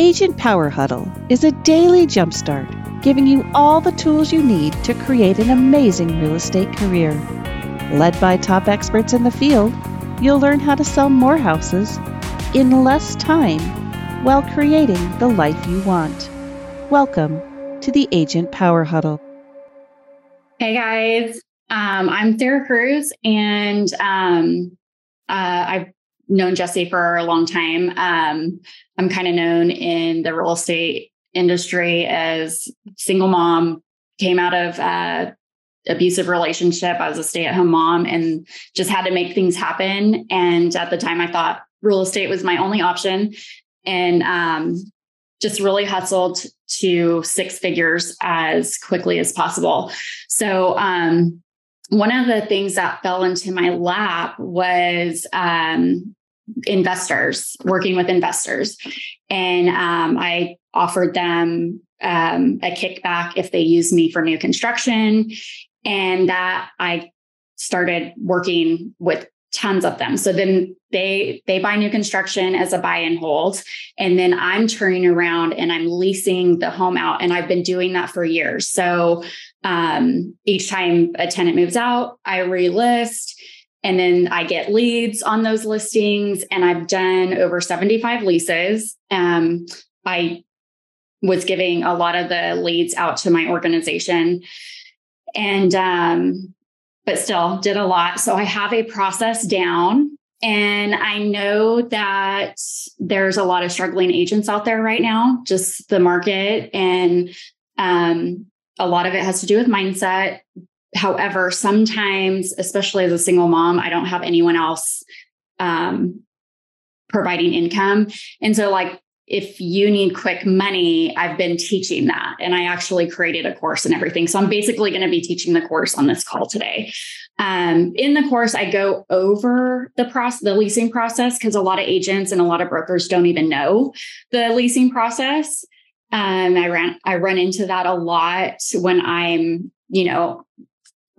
Agent Power Huddle is a daily jumpstart giving you all the tools you need to create an amazing real estate career. Led by top experts in the field, you'll learn how to sell more houses in less time while creating the life you want. Welcome to the Agent Power Huddle. Hey guys, um, I'm Sarah Cruse, and um, uh, I've known Jesse for a long time. Um, I'm kind of known in the real estate industry as single mom, came out of uh, abusive relationship. I was a stay at home mom and just had to make things happen. And at the time, I thought real estate was my only option, and um, just really hustled to six figures as quickly as possible. So um, one of the things that fell into my lap was um, investors, working with investors. And um, I offered them um, a kickback if they use me for new construction. And that I started working with tons of them. So then they they buy new construction as a buy and hold and then I'm turning around and I'm leasing the home out and I've been doing that for years. So um, each time a tenant moves out, I relist and then I get leads on those listings, and I've done over 75 leases. Um, I was giving a lot of the leads out to my organization. And, um, but still did a lot. So I have a process down. And I know that there's a lot of struggling agents out there right now, just the market. And um, a lot of it has to do with mindset, However, sometimes, especially as a single mom, I don't have anyone else um, providing income. And so, like, if you need quick money, I've been teaching that. And I actually created a course and everything. So I'm basically going to be teaching the course on this call today. Um, in the course, I go over the process, the leasing process, because a lot of agents and a lot of brokers don't even know the leasing process. Um, I ran, I run into that a lot when I'm, you know,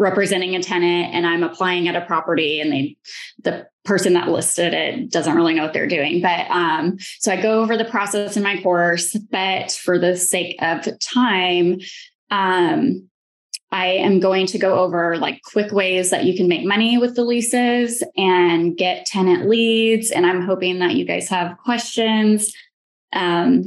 representing a tenant and I'm applying at a property and they the person that listed it doesn't really know what they're doing. But um, so I go over the process in my course, but for the sake of time, um, I am going to go over like quick ways that you can make money with the leases and get tenant leads. And I'm hoping that you guys have questions. Um,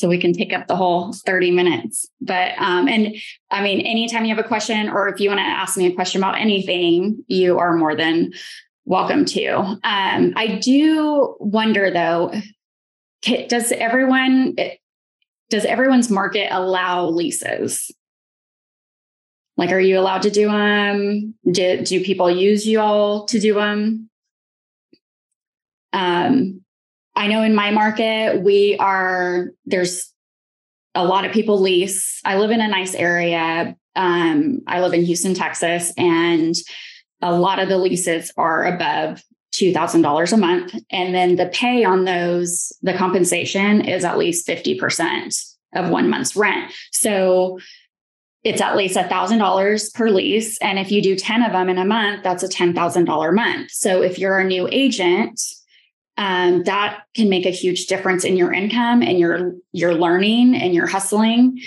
so we can take up the whole 30 minutes. But, um, and I mean, anytime you have a question or if you want to ask me a question about anything, you are more than welcome to. Um, I do wonder though, does everyone, does everyone's market allow leases? Like, are you allowed to do them? Do, do people use you all to do them? Um, I know in my market, we are, there's a lot of people lease. I live in a nice area. Um, I live in Houston, Texas, and a lot of the leases are above $2,000 a month. And then the pay on those, the compensation is at least 50% of one month's rent. So it's at least $1,000 per lease. And if you do 10 of them in a month, that's a $10,000 month. So if you're a new agent, um, that can make a huge difference in your income and your your learning and your hustling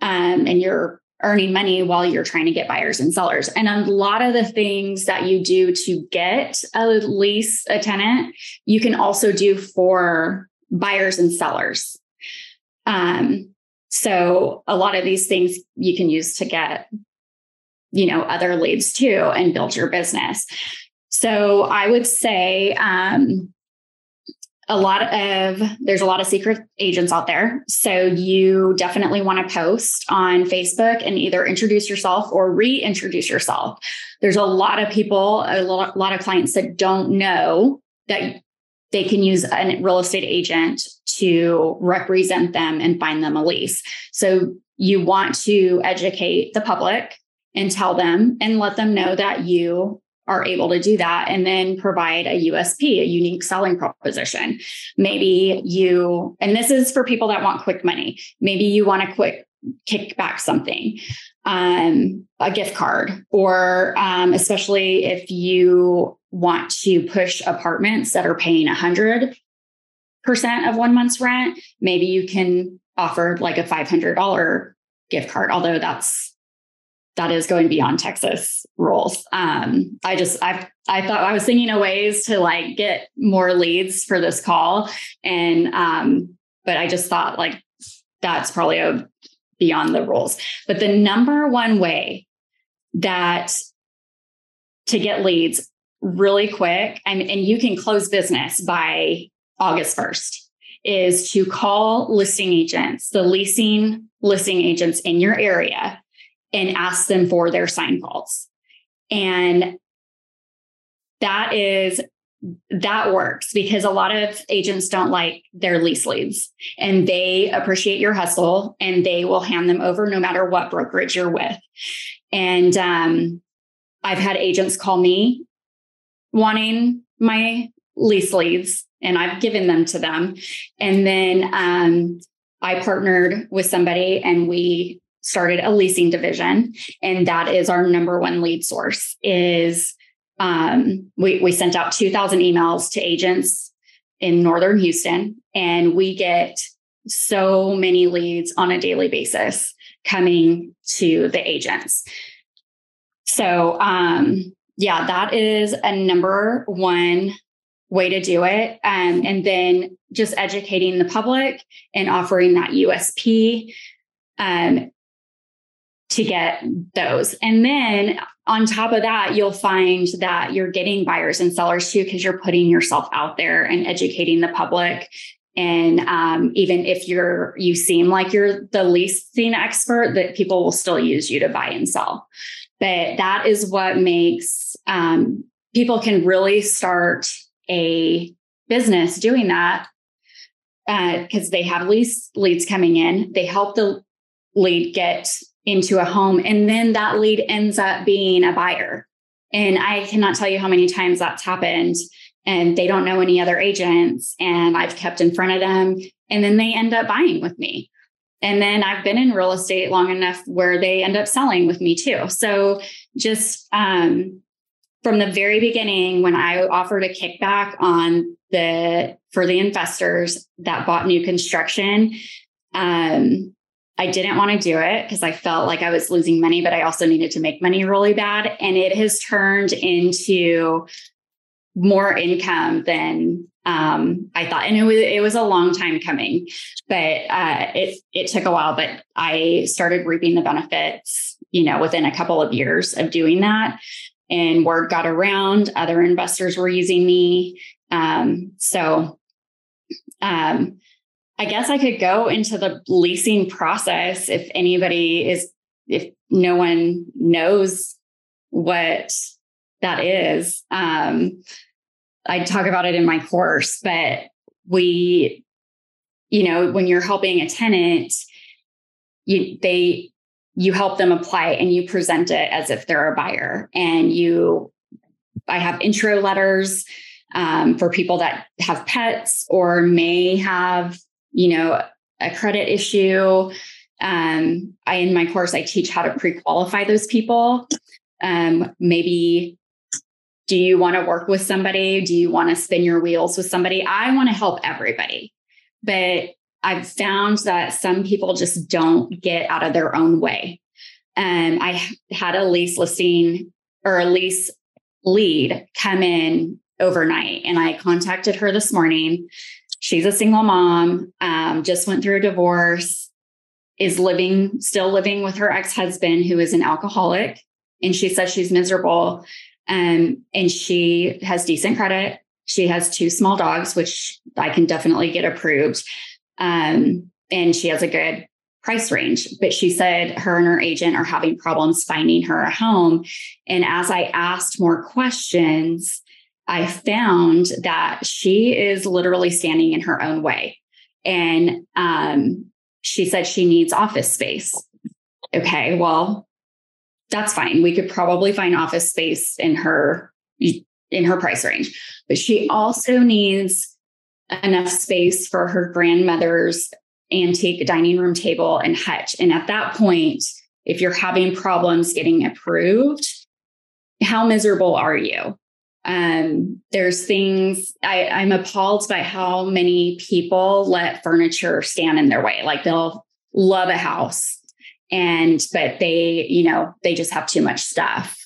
um, and your earning money while you're trying to get buyers and sellers. And a lot of the things that you do to get a lease, a tenant, you can also do for buyers and sellers. Um, so a lot of these things you can use to get, you know, other leads too and build your business. So I would say um, a lot of there's a lot of secret agents out there. So you definitely want to post on facebook and either introduce yourself or reintroduce yourself. There's a lot of people a lot of clients that don't know that they can use a real estate agent to represent them and find them a lease. So you want to educate the public and tell them and let them know that you are able to do that and then provide a USP, a unique selling proposition. Maybe you, and this is for people that want quick money, maybe you want to quick kick back something, um, a gift card, or um, especially if you want to push apartments that are paying a hundred of one month's rent, maybe you can offer like a $500 gift card, although that's that is going beyond Texas rules. Um, I just I I thought I was thinking of ways to like get more leads for this call, and um, but I just thought like that's probably a beyond the rules. But the number one way that to get leads really quick and, and you can close business by August 1st is to call listing agents, the leasing listing agents in your area and ask them for their sign calls. And that is that works because a lot of agents don't like their lease leads and they appreciate your hustle and they will hand them over no matter what brokerage you're with. And um, I've had agents call me wanting my lease leads and I've given them to them. And then um, I partnered with somebody and we started a leasing division and that is our number one lead source is um, we, we sent out 2000 emails to agents in northern houston and we get so many leads on a daily basis coming to the agents. So um, yeah that is a number one way to do it um, and then just educating the public and offering that usp um, to get those. And then on top of that, you'll find that you're getting buyers and sellers too, because you're putting yourself out there and educating the public. And um, even if you're you seem like you're the leasing expert, that people will still use you to buy and sell. But that is what makes um, people can really start a business doing that because uh, they have lease leads coming in. They help the lead get into a home. And then that lead ends up being a buyer. And i cannot tell you how many times that's happened. And they don't know any other agents. And i've kept in front of them. And then they end up buying with me. And then i've been in real estate long enough where they end up selling with me too. So just um, from the very beginning when i offered a kickback on the for the investors that bought new construction um, I didn't want to do it because I felt like I was losing money, but I also needed to make money really bad. And it has turned into more income than um, I thought. And it was it was a long time coming, but uh, it it took a while. But I started reaping the benefits, you know, within a couple of years of doing that. And word got around. Other investors were using me. Um, so um, I guess I could go into the leasing process if anybody is, if no one knows what that is. Um, I talk about it in my course, but we, you know, when you're helping a tenant, you, they, you help them apply and you present it as if they're a buyer and you, I have intro letters um, for people that have pets or may have you know, a credit issue. Um, I in my course I teach how to pre-qualify those people. Um, maybe do you want to work with somebody? Do you want to spin your wheels with somebody? I want to help everybody. But I've found that some people just don't get out of their own way. And um, I had a lease listing or a lease lead come in overnight and I contacted her this morning She's a single mom, um, just went through a divorce, is living, still living with her ex husband, who is an alcoholic. And she says she's miserable. Um, and she has decent credit. She has two small dogs, which I can definitely get approved. Um, and she has a good price range. But she said her and her agent are having problems finding her a home. And as I asked more questions, I found that she is literally standing in her own way. And um, she said she needs office space. Okay, well, that's fine. We could probably find office space in her in her price range. But she also needs enough space for her grandmother's antique dining room table and hutch. And at that point, if you're having problems getting approved, how miserable are you? Um, there's things I, I'm appalled by how many people let furniture stand in their way. Like they'll love a house and but they, you know, they just have too much stuff.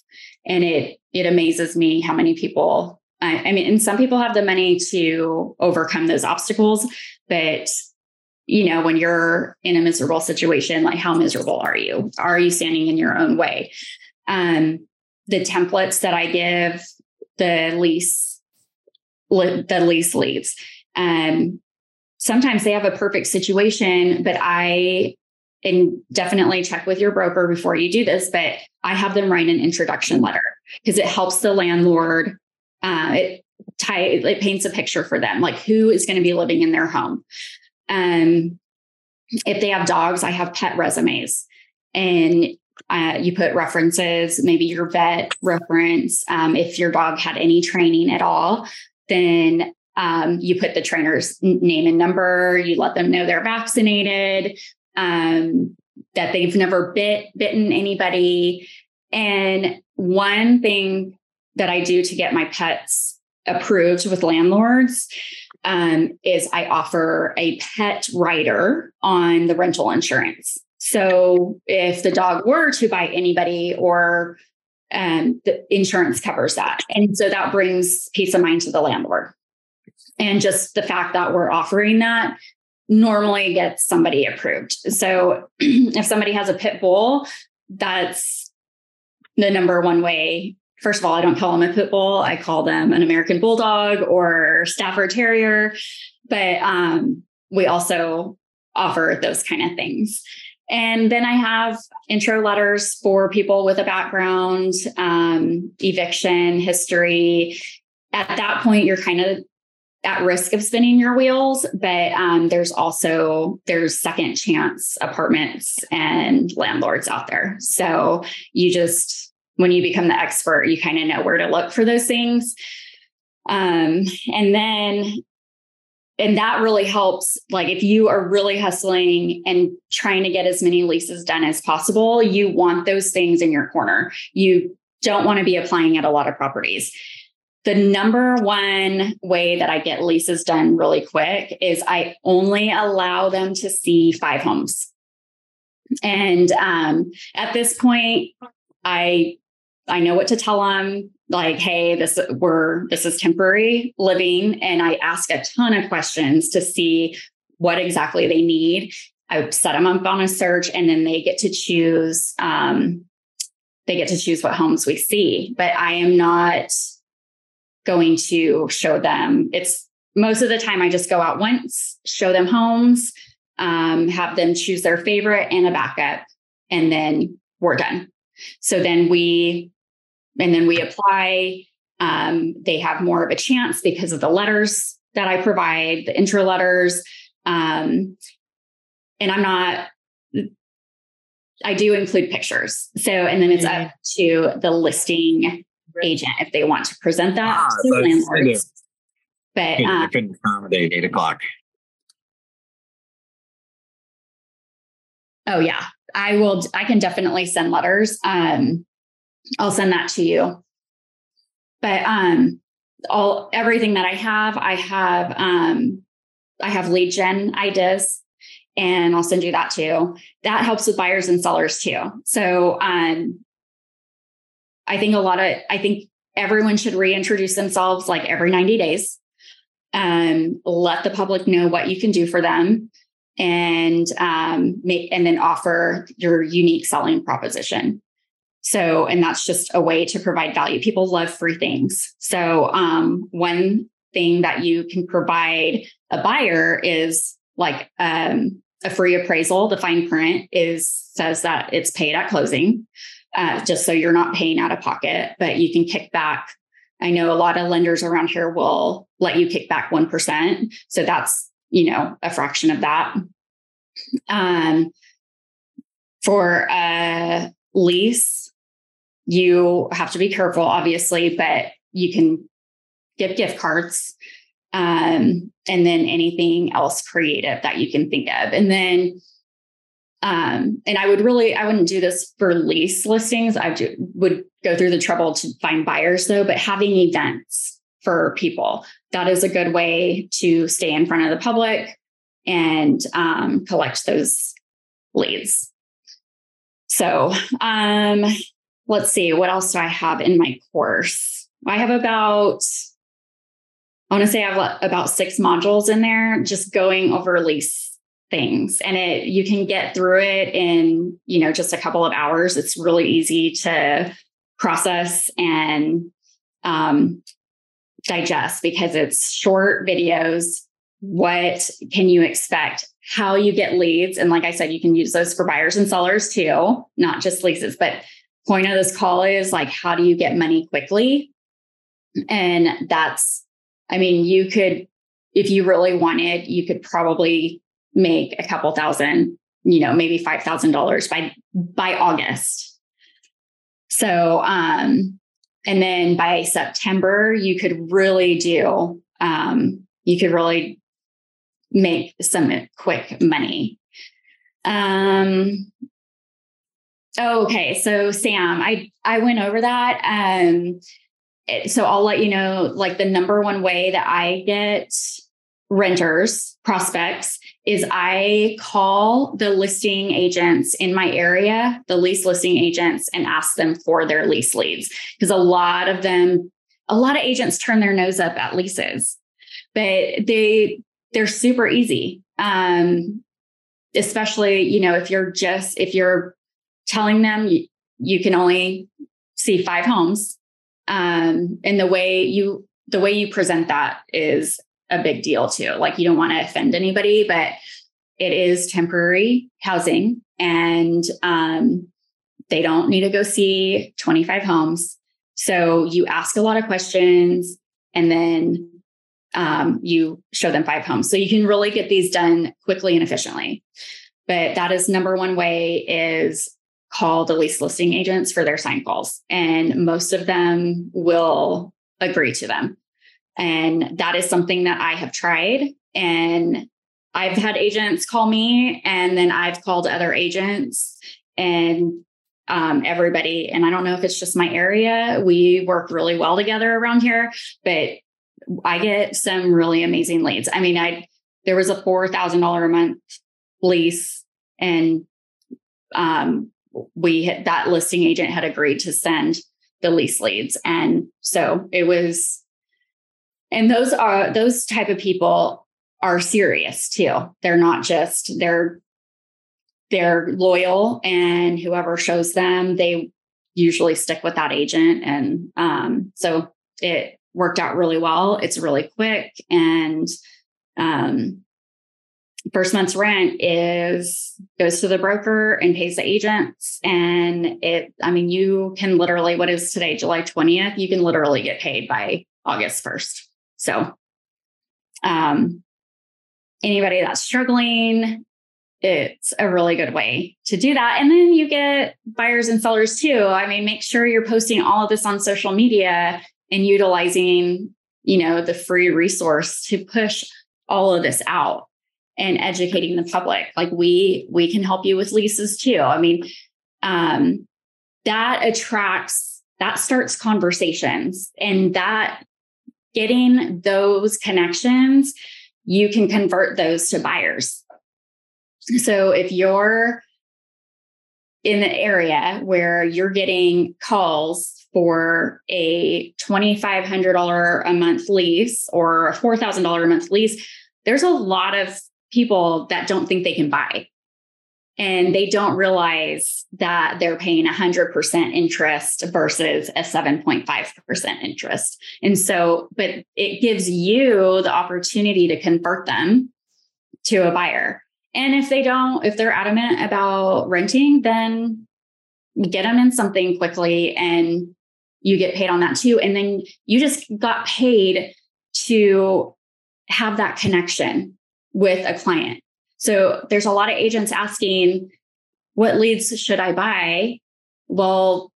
And it it amazes me how many people I, I mean, and some people have the money to overcome those obstacles, but you know, when you're in a miserable situation, like how miserable are you? Are you standing in your own way? Um, the templates that I give the lease, the lease leads, um, sometimes they have a perfect situation, but I and definitely check with your broker before you do this, but I have them write an introduction letter because it helps the landlord. Uh, it tie it paints a picture for them, like who is going to be living in their home. Um, if they have dogs, I have pet resumes, and uh, you put references, maybe your vet reference. Um, if your dog had any training at all, then um, you put the trainer's name and number. You let them know they're vaccinated, um, that they've never bit bitten anybody. And one thing that I do to get my pets approved with landlords um, is I offer a pet rider on the rental insurance. So if the dog were to bite anybody or um, the insurance covers that. And so that brings peace of mind to the landlord. And just the fact that we're offering that normally gets somebody approved. So if somebody has a pit bull, that's the number one way first of all, I don't call them a pit bull. I call them an American bulldog or Stafford Terrier. But um, we also offer those kind of things. And then I have intro letters for people with a background, um, eviction history. At that point, you're kind of at risk of spinning your wheels, but um, there's also there's second chance apartments and landlords out there. So you just when you become the expert, you kind of know where to look for those things. Um, and then, and that really helps. Like, if you are really hustling and trying to get as many leases done as possible, you want those things in your corner. You don't want to be applying at a lot of properties. The number one way that I get leases done really quick is I only allow them to see five homes. And um, at this point, I I know what to tell them. Like, hey, this we're this is temporary living, and I ask a ton of questions to see what exactly they need. I set them up on a search, and then they get to choose. Um, they get to choose what homes we see, but I am not going to show them. It's most of the time I just go out once, show them homes, um, have them choose their favorite and a backup, and then we're done. So then we, and then we apply. Um, they have more of a chance because of the letters that I provide, the intro letters. Um, and I'm not, I do include pictures. So, and then it's up to the listing agent if they want to present that ah, to landlords. But um, I couldn't accommodate eight o'clock. Oh yeah, I will. I can definitely send letters. Um, I'll send that to you. But um, all everything that I have, I have um, I have lead gen ideas, and I'll send you that too. That helps with buyers and sellers too. So um, I think a lot of I think everyone should reintroduce themselves like every 90 days. Um, let the public know what you can do for them and um, make and then offer your unique selling proposition. So, and that's just a way to provide value. People love free things. So, um, one thing that you can provide a buyer is like um, a free appraisal. The fine print is says that it's paid at closing, uh, just so you're not paying out of pocket, but you can kick back. I know a lot of lenders around here will let you kick back 1%. So that's you know, a fraction of that. Um, for a lease, you have to be careful, obviously, but you can get gift cards um, and then anything else creative that you can think of. And then, um, and I would really, I wouldn't do this for lease listings. I would go through the trouble to find buyers though, but having events for people, that is a good way to stay in front of the public and um, collect those leads. So um, let's see, what else do I have in my course? I have about, I want to say I have about six modules in there, just going over lease things. And it you can get through it in, you know, just a couple of hours. It's really easy to process and um, digest because it's short videos. What can you expect? How you get leads. And like I said, you can use those for buyers and sellers too, not just leases. But point of this call is like, how do you get money quickly? And that's, I mean, you could, if you really wanted, you could probably make a couple thousand, you know, maybe five thousand dollars by by August. So um, and then by September, you could really do, um, you could really make some quick money. Um, okay, so Sam, I I went over that. Um, so I'll let you know, like the number one way that I get renters prospects is I call the listing agents in my area, the lease listing agents, and ask them for their lease leads. Because a lot of them, a lot of agents turn their nose up at leases, but they they're super easy. Um, especially, you know, if you're just if you're telling them you, you can only see five homes. Um, and the way you the way you present that is a big deal too. Like you don't want to offend anybody, but it is temporary housing and um, they don't need to go see 25 homes. So you ask a lot of questions and then um, you show them five homes. So you can really get these done quickly and efficiently. But that is number one way is call the lease listing agents for their sign calls. And most of them will agree to them. And that is something that I have tried. And I've had agents call me, and then I've called other agents and um, everybody. And I don't know if it's just my area. We work really well together around here, but I get some really amazing leads. I mean, I there was a four thousand dollar a month lease, and um, we had, that listing agent had agreed to send the lease leads, and so it was and those are those type of people are serious too. They're not just they're they're loyal and whoever shows them they usually stick with that agent. And um, so it worked out really well. It's really quick and um, first month's rent is goes to the broker and pays the agents and it i mean you can literally what is today july 20th you can literally get paid by august 1st so, um, anybody that's struggling, it's a really good way to do that. And then you get buyers and sellers too. I mean, make sure you're posting all of this on social media and utilizing, you know, the free resource to push all of this out and educating the public. Like we we can help you with leases too. I mean, um, that attracts that starts conversations and that getting those connections, you can convert those to buyers. So if you're in the area where you're getting calls for a $2,500 a month lease or a $4,000 a month lease, there's a lot of people that don't think they can buy and they don't realize that they're paying 100% interest versus a 7.5% interest. And so, but it gives you the opportunity to convert them to a buyer. And if they don't, if they're adamant about renting, then get them in something quickly and you get paid on that too. And then you just got paid to have that connection with a client. So there's a lot of agents asking, what leads should I buy? Well,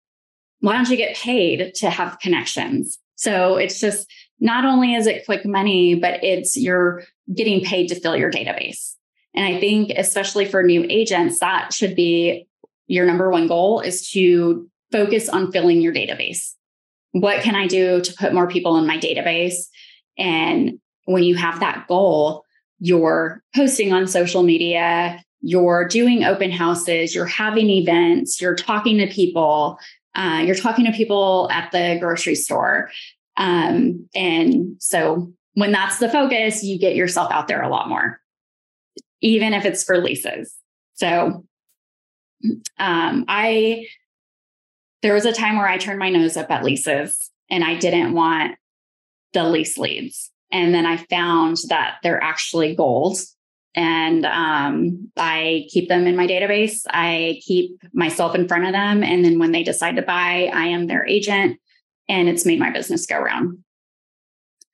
why don't you get paid to have connections? So it's just not only is it quick money, but it's you're getting paid to fill your database. And I think, especially for new agents, that should be your number one goal is to focus on filling your database. What can I do to put more people in my database? And when you have that goal, you're posting on social media, you're doing open houses, you're having events, you're talking to people, uh, you're talking to people at the grocery store. Um, and so when that's the focus, you get yourself out there a lot more, even if it's for leases. So um, I, there was a time where I turned my nose up at leases and I didn't want the lease leads. And then I found that they're actually gold. And um, I keep them in my database. I keep myself in front of them. And then when they decide to buy, I am their agent. And it's made my business go round.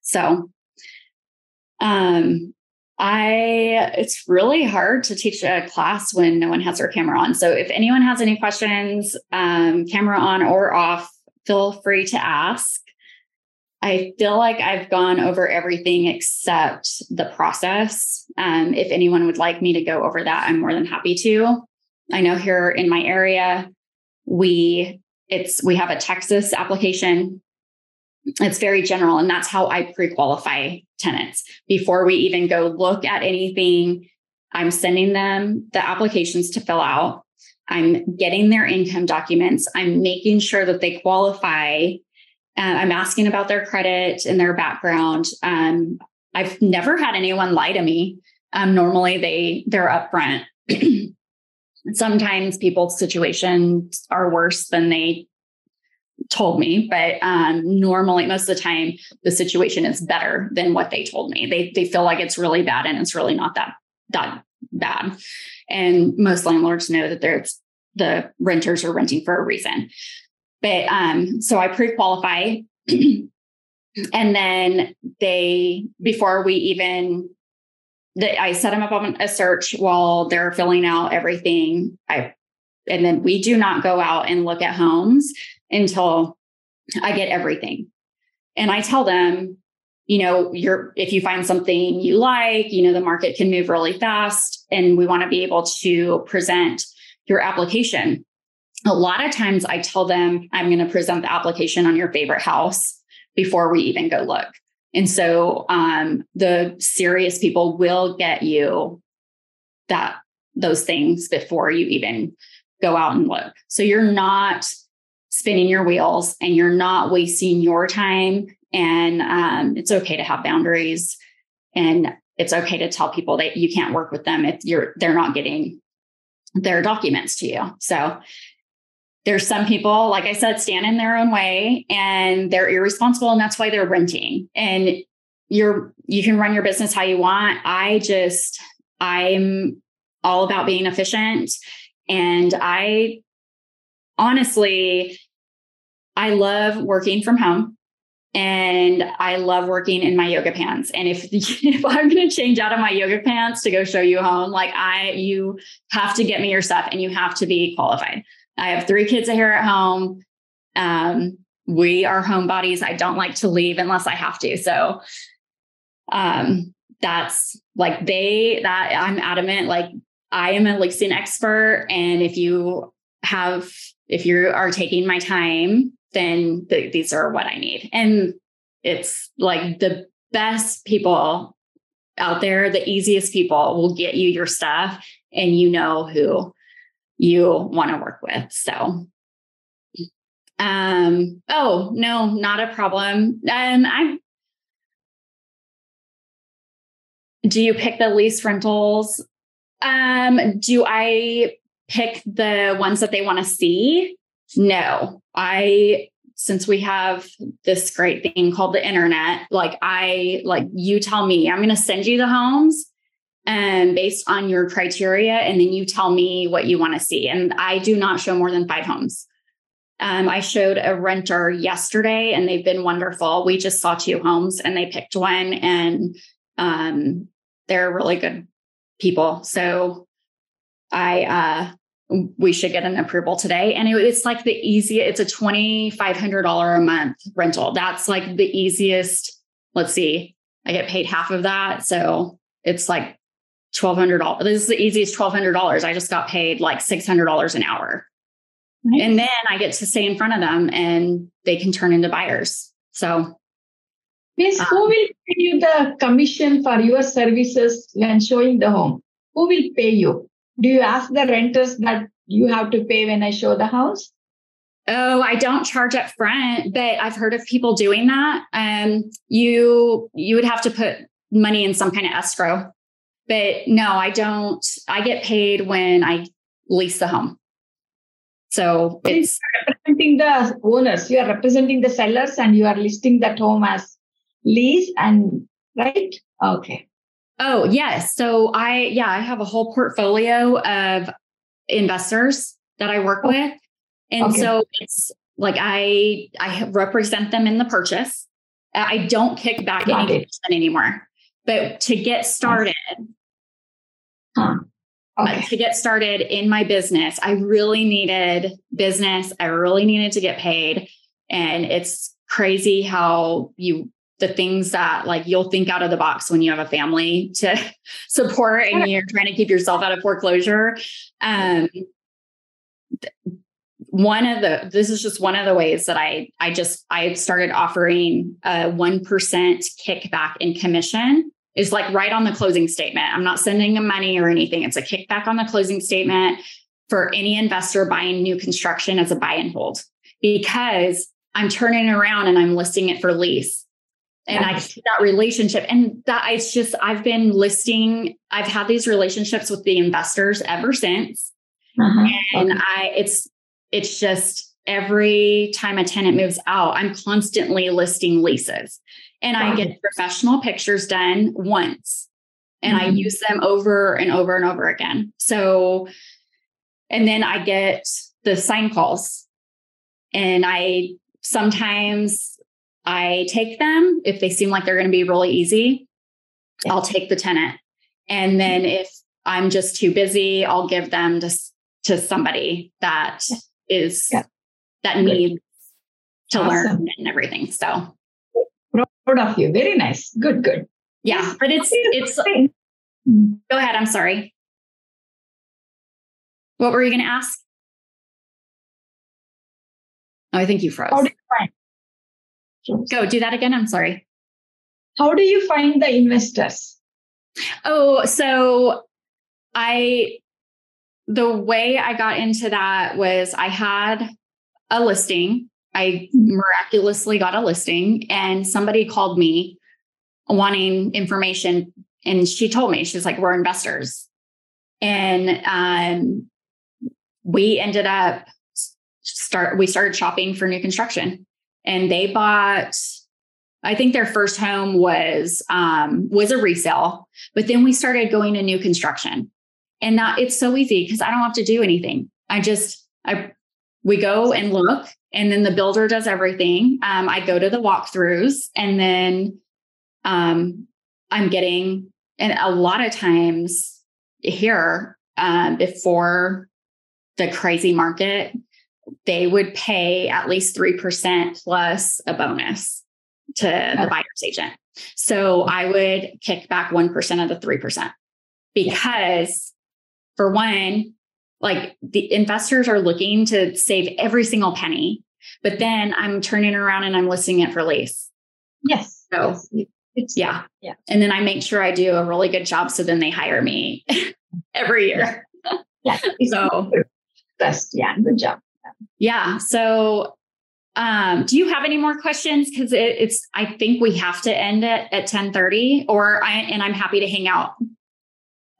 So um, I it's really hard to teach a class when no one has their camera on. So if anyone has any questions, um, camera on or off, feel free to ask. I feel like I've gone over everything except the process. Um, if anyone would like me to go over that, I'm more than happy to. I know here in my area, we it's we have a Texas application. It's very general, and that's how I pre-qualify tenants before we even go look at anything. I'm sending them the applications to fill out. I'm getting their income documents. I'm making sure that they qualify uh, I'm asking about their credit and their background. Um, I've never had anyone lie to me. Um, normally, they they're upfront. Sometimes people's situations are worse than they told me, but um, normally, most of the time, the situation is better than what they told me. They they feel like it's really bad, and it's really not that that bad. And most landlords know that there's the renters are renting for a reason. But um, so I pre-qualify. and then they, before we even I set them up on a search while they're filling out everything. I and then we do not go out and look at homes until I get everything. And I tell them, you know, you're if you find something you like, you know, the market can move really fast and we want to be able to present your application a lot of times I tell them I'm going to present the application on your favorite house before we even go look. And so um, the serious people will get you that those things before you even go out and look. So you're not spinning your wheels and you're not wasting your time. And um, it's okay to have boundaries, and it's okay to tell people that you can't work with them if you're they're not getting their documents to you. So there's some people, like I said, stand in their own way and they're irresponsible, and that's why they're renting. And you're you can run your business how you want. I just I'm all about being efficient, and I honestly I love working from home and I love working in my yoga pants. And if if I'm going to change out of my yoga pants to go show you home, like I you have to get me your stuff and you have to be qualified. I have three kids here at home. Um, we are homebodies. I don't like to leave unless I have to. So um, that's like they that I'm adamant, like I am a leasing expert. And if you have, if you are taking my time, then th- these are what I need. And it's like the best people out there, the easiest people will get you your stuff and you know who you want to work with. So, um, oh no, not a problem. Um, I do you pick the lease rentals? Um, do I pick the ones that they want to see? No, I since we have this great thing called the internet, like I like you tell me, I'm going to send you the homes um, based on your criteria, and then you tell me what you want to see. And I do not show more than five homes. Um, I showed a renter yesterday, and they've been wonderful. We just saw two homes, and they picked one, and um, they're really good people. So I uh, we should get an approval today. And it, it's like the easiest, it's a $2,500 a month rental. That's like the easiest. Let's see, I get paid half of that. So it's like $1,200. This is the easiest $1,200. I just got paid like $600 an hour. Nice. And then I get to stay in front of them and they can turn into buyers. So, Miss, um, who will pay you the commission for your services when showing the home? Who will pay you? Do you ask the renters that you have to pay when I show the house? Oh, I don't charge up front, but I've heard of people doing that. Um, you you would have to put money in some kind of escrow. But no, I don't. I get paid when I lease the home. So it's representing the owners. You are representing the sellers and you are listing that home as lease and right? Okay. Oh, yes. So I, yeah, I have a whole portfolio of investors that I work oh, with. And okay. so it's like I I represent them in the purchase. I don't kick back any percent anymore. But to get started, huh. Uh, okay. to get started in my business, I really needed business. I really needed to get paid. And it's crazy how you the things that like you'll think out of the box when you have a family to support and you're trying to keep yourself out of foreclosure. Um, one of the this is just one of the ways that I I just I started offering a one percent kickback in commission is like right on the closing statement. I'm not sending them money or anything. It's a kickback on the closing statement for any investor buying new construction as a buy and hold because I'm turning around and I'm listing it for lease. And nice. I see that relationship. And that it's just, I've been listing, I've had these relationships with the investors ever since. Uh-huh. And okay. I, it's, it's just every time a tenant moves out, I'm constantly listing leases and wow. I get professional pictures done once and mm-hmm. I use them over and over and over again. So, and then I get the sign calls and I sometimes I take them if they seem like they're going to be really easy. Yeah. I'll take the tenant. And then if I'm just too busy, I'll give them to, to somebody that is yeah. that needs to awesome. learn and everything. So proud of you. Very nice. Good, good. Yeah, but it's it's. Go ahead. I'm sorry. What were you going to ask? Oh, I think you froze. You find? Go do that again. I'm sorry. How do you find the investors? Oh, so I the way I got into that was I had a listing. I miraculously got a listing, and somebody called me wanting information. And she told me, she's like, We're investors. And um, we ended up start we started shopping for new construction and they bought i think their first home was um was a resale but then we started going to new construction and that it's so easy because I don't have to do anything. I just I we go and look, and then the builder does everything. Um, I go to the walkthroughs, and then um, I'm getting and a lot of times here um, before the crazy market, they would pay at least three percent plus a bonus to the buyer's agent. So I would kick back one percent of the three percent because for one, like the investors are looking to save every single penny, but then I'm turning around and I'm listing it for lease. Yes. So it's, yeah. Yeah. And then I make sure I do a really good job. So then they hire me every year. Yeah. so best. Yeah. Good job. Yeah. So um, do you have any more questions? Because it, it's I think we have to end it at 10 30 or I and I'm happy to hang out.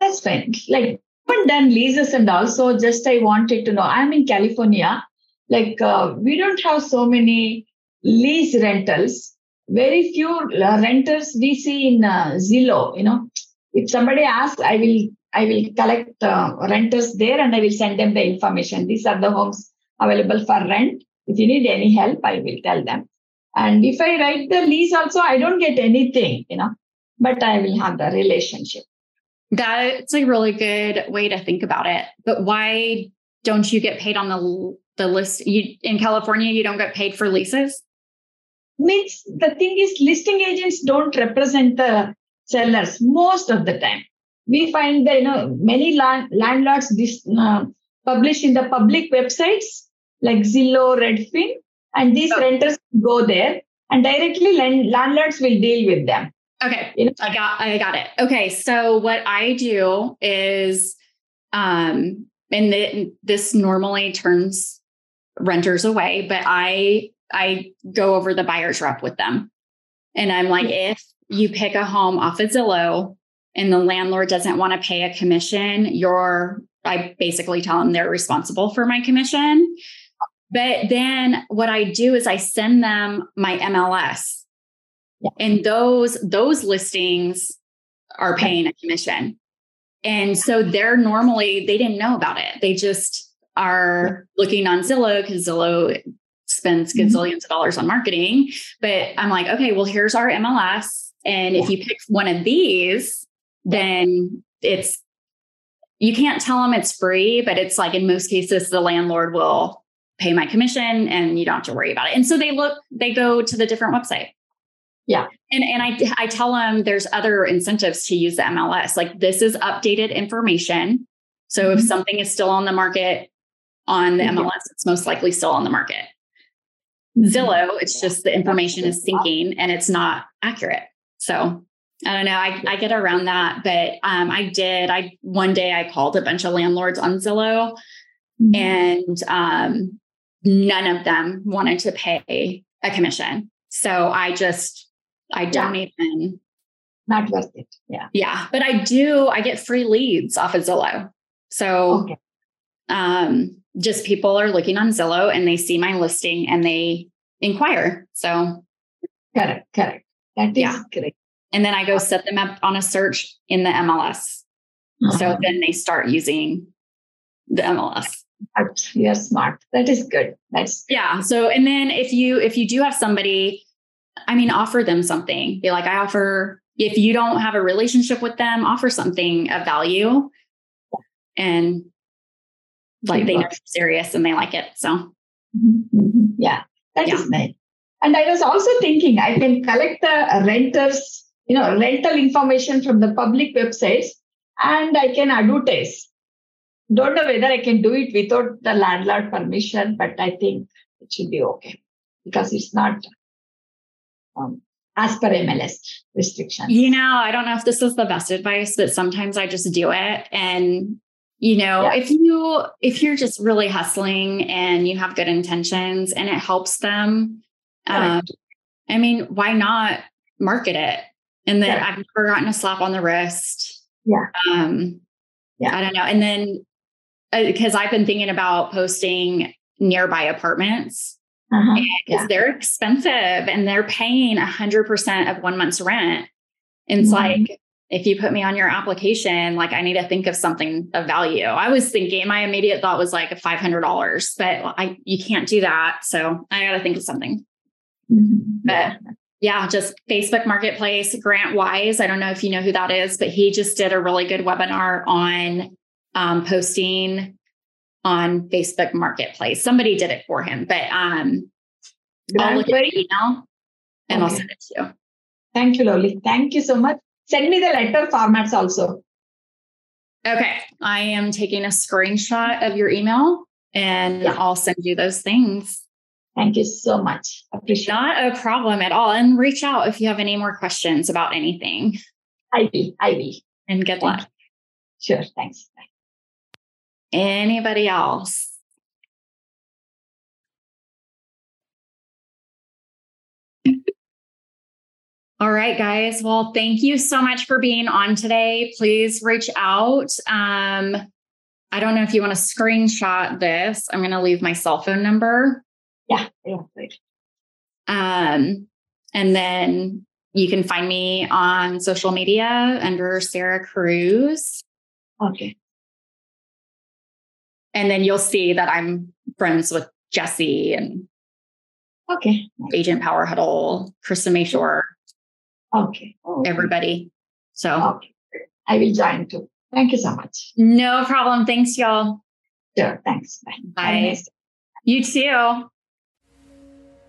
That's fine. Like haven't done leases and also just I wanted to know. I'm in California. Like uh, we don't have so many lease rentals. Very few uh, renters we see in uh, Zillow. You know, if somebody asks, I will I will collect uh, renters there and I will send them the information. These are the homes available for rent. If you need any help, I will tell them. And if I write the lease also, I don't get anything, you know, but I will have the relationship. That's a really good way to think about it. But why don't you get paid on the the list? You in California, you don't get paid for leases. Means the thing is, listing agents don't represent the sellers most of the time. We find that you know many land, landlords this uh, publish in the public websites like Zillow, Redfin, and these Oh. renters go there and directly land- landlords will deal with them. Okay. You know? I got I got it. Okay. So what I do is um and the, this normally turns renters away, but I I go over the buyer's rep with them. And I'm like, if you pick a home off of Zillow and the landlord doesn't want to pay a commission, you're I basically tell them they're responsible for my commission. But then what I do is I send them my MLS. Yeah. And those those listings are paying a commission. And so they're normally they didn't know about it. They just are looking on Zillow because Zillow spends Mhm. gazillions of dollars on marketing. But I'm like, okay, well, here's our MLS. And if you pick one of these, then it's you can't tell them it's free, but it's like in most cases, the landlord will pay my commission and you don't have to worry about it. And so they look, they go to the different website. Yeah. And and I I tell them there's other incentives to use the MLS. Like this is updated information. So if Mhm. something is still on the market on the Yeah. MLS, it's most likely still on the market. Zillow, it's just the information is syncing and it's not accurate. So I don't know. I, I get around that, but um, I did. I one day I called a bunch of landlords on Zillow, Mhm. and um, none of them wanted to pay a commission. So I just I don't even. Not worth it. Yeah. Yeah, but I do. I get free leads off of Zillow. So Okay. um, just people are looking on Zillow and they see my listing and they inquire. So Correct. Correct. That is Yeah. correct. and then I go set them up on a search in the MLS. So Uh-huh. then they start using the MLS. You're smart. That is good. That's Yeah. So and then if you if you do have somebody, I mean, offer them something. Be like, I offer if you don't have a relationship with them, offer something of value. And like they know serious and they like it. So Mhm, mhm. Yeah, that is Yeah. nice. And I was also thinking I can collect the renters, you know, rental information from the public websites and I can advertise. Don't know whether I can do it without the landlord permission, but I think it should be okay because it's not um, as per MLS restrictions. You know, I don't know if this is the best advice, but sometimes I just do it. And, you know, Yeah. if you, if you're just really hustling and you have good intentions and it helps them, um, I mean, why not market it? And then Correct. I've never gotten a slap on the wrist. Yeah. Um, Yeah. I don't know. And then, because I've been thinking about posting nearby apartments Uh-huh. because Yeah. they're expensive and they're paying a hundred percent of one month's rent. And it's Mhm. like, if you put me on your application, like I need to think of something of value. I was thinking my immediate thought was like five hundred dollars, but I you can't do that. So I got to think of something. Mhm. Yeah. Yeah, just Facebook Marketplace, Grant Wise. I don't know if you know who that is, but he just did a really good webinar on um, posting on Facebook Marketplace. Somebody did it for him, but um, I'll look at the email and I'll send it to you. Thank you, Loli. Thank you so much. Send me the letter formats also. Okay, I am taking a screenshot of your email and Yeah. I'll send you those things. Thank you so much. Appreciate it. Not a problem at all. And reach out if you have any more questions about anything. I will. I will. And good Thank luck. Sure. Thanks. Bye. Anybody else? All right, guys. Well, thank you so much for being on today. Please reach out. Um, I don't know if you want to screenshot this. I'm going to leave my cell phone number. Yeah. Yeah. Um, and then you can find me on social media under Sarah Cruse. Okay. And then you'll see that I'm friends with Jesse and Okay. Agent Power Huddle, Krista Mashore, Okay. Okay. everybody. So Okay. I will join too. Thank you so much. no problem. Thanks, y'all. Sure. Thanks. Bye. Bye. You too.